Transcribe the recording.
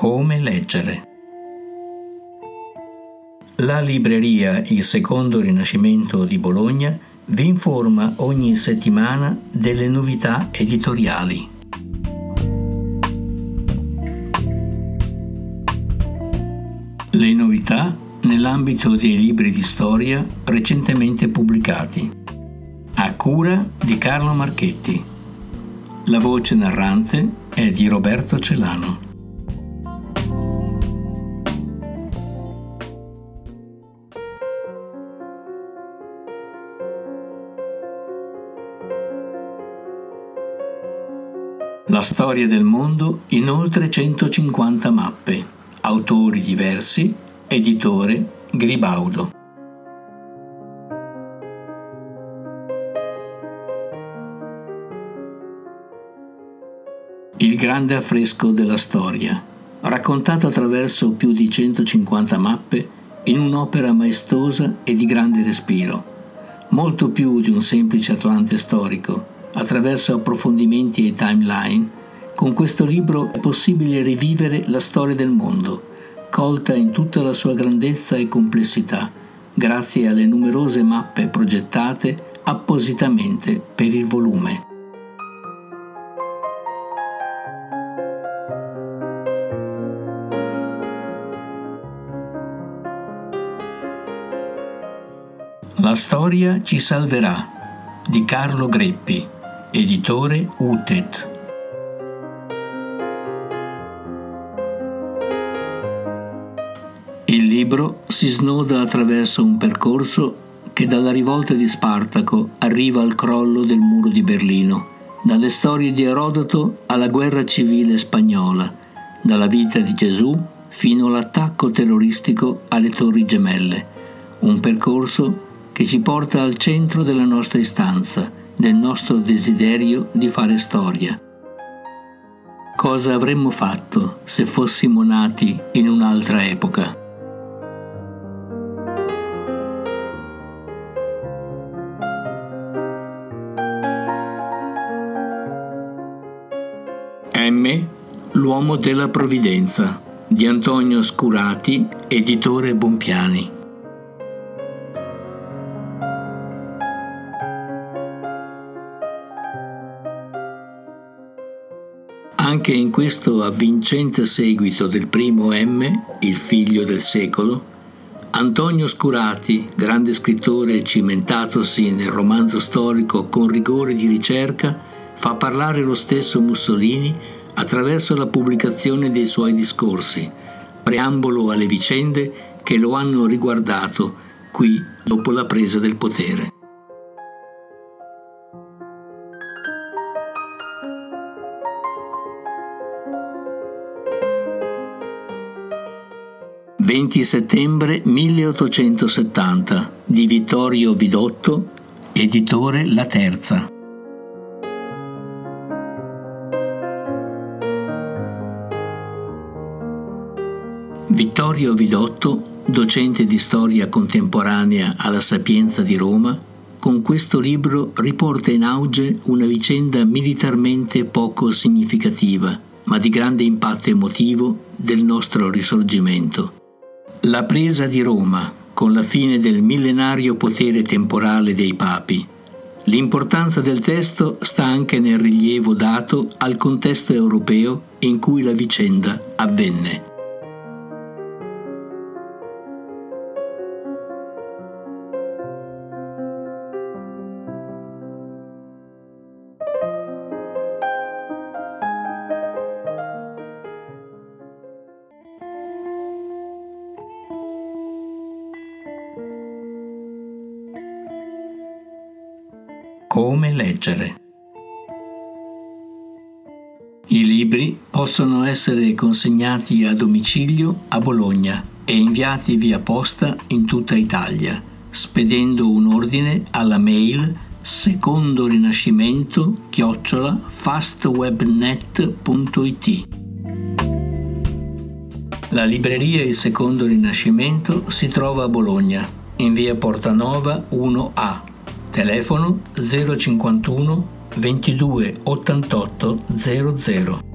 Come leggere. La libreria Il Secondo Rinascimento di Bologna vi informa ogni settimana delle novità editoriali. Le novità nell'ambito dei libri di storia recentemente pubblicati. A cura di Carlo Marchetti. La voce narrante è di Roberto Celano. La storia del mondo in oltre 150 mappe, autori diversi, editore Gribaudo. Il grande affresco della storia, raccontato attraverso più di 150 mappe in un'opera maestosa e di grande respiro, molto più di un semplice Atlante storico attraverso approfondimenti e timeline, con questo libro è possibile rivivere la storia del mondo, colta in tutta la sua grandezza e complessità, grazie alle numerose mappe progettate appositamente per il volume. La storia ci salverà di Carlo Greppi editore UTET. Il libro si snoda attraverso un percorso che dalla rivolta di Spartaco arriva al crollo del muro di Berlino, dalle storie di Erodoto alla guerra civile spagnola, dalla vita di Gesù fino all'attacco terroristico alle Torri Gemelle, un percorso che ci porta al centro della nostra istanza, del nostro desiderio di fare storia. Cosa avremmo fatto se fossimo nati in un'altra epoca? M. L'uomo della provvidenza di Antonio Scurati, editore Bompiani. Anche in questo avvincente seguito del primo M, il figlio del secolo, Antonio Scurati, grande scrittore cimentatosi nel romanzo storico con rigore di ricerca, fa parlare lo stesso Mussolini attraverso la pubblicazione dei suoi discorsi, preambolo alle vicende che lo hanno riguardato qui dopo la presa del potere. 20 settembre 1870 di Vittorio Vidotto, editore La Terza. Vittorio Vidotto, docente di storia contemporanea alla Sapienza di Roma, con questo libro riporta in auge una vicenda militarmente poco significativa, ma di grande impatto emotivo del nostro risorgimento. La presa di Roma con la fine del millenario potere temporale dei papi. L'importanza del testo sta anche nel rilievo dato al contesto europeo in cui la vicenda avvenne. Come leggere. I libri possono essere consegnati a domicilio a Bologna e inviati via posta in tutta Italia, spedendo un ordine alla mail secondo rinascimento chiocciola fastwebnet.it. La libreria Il Secondo Rinascimento si trova a Bologna, in via Portanova 1A telefono 051 22 88 00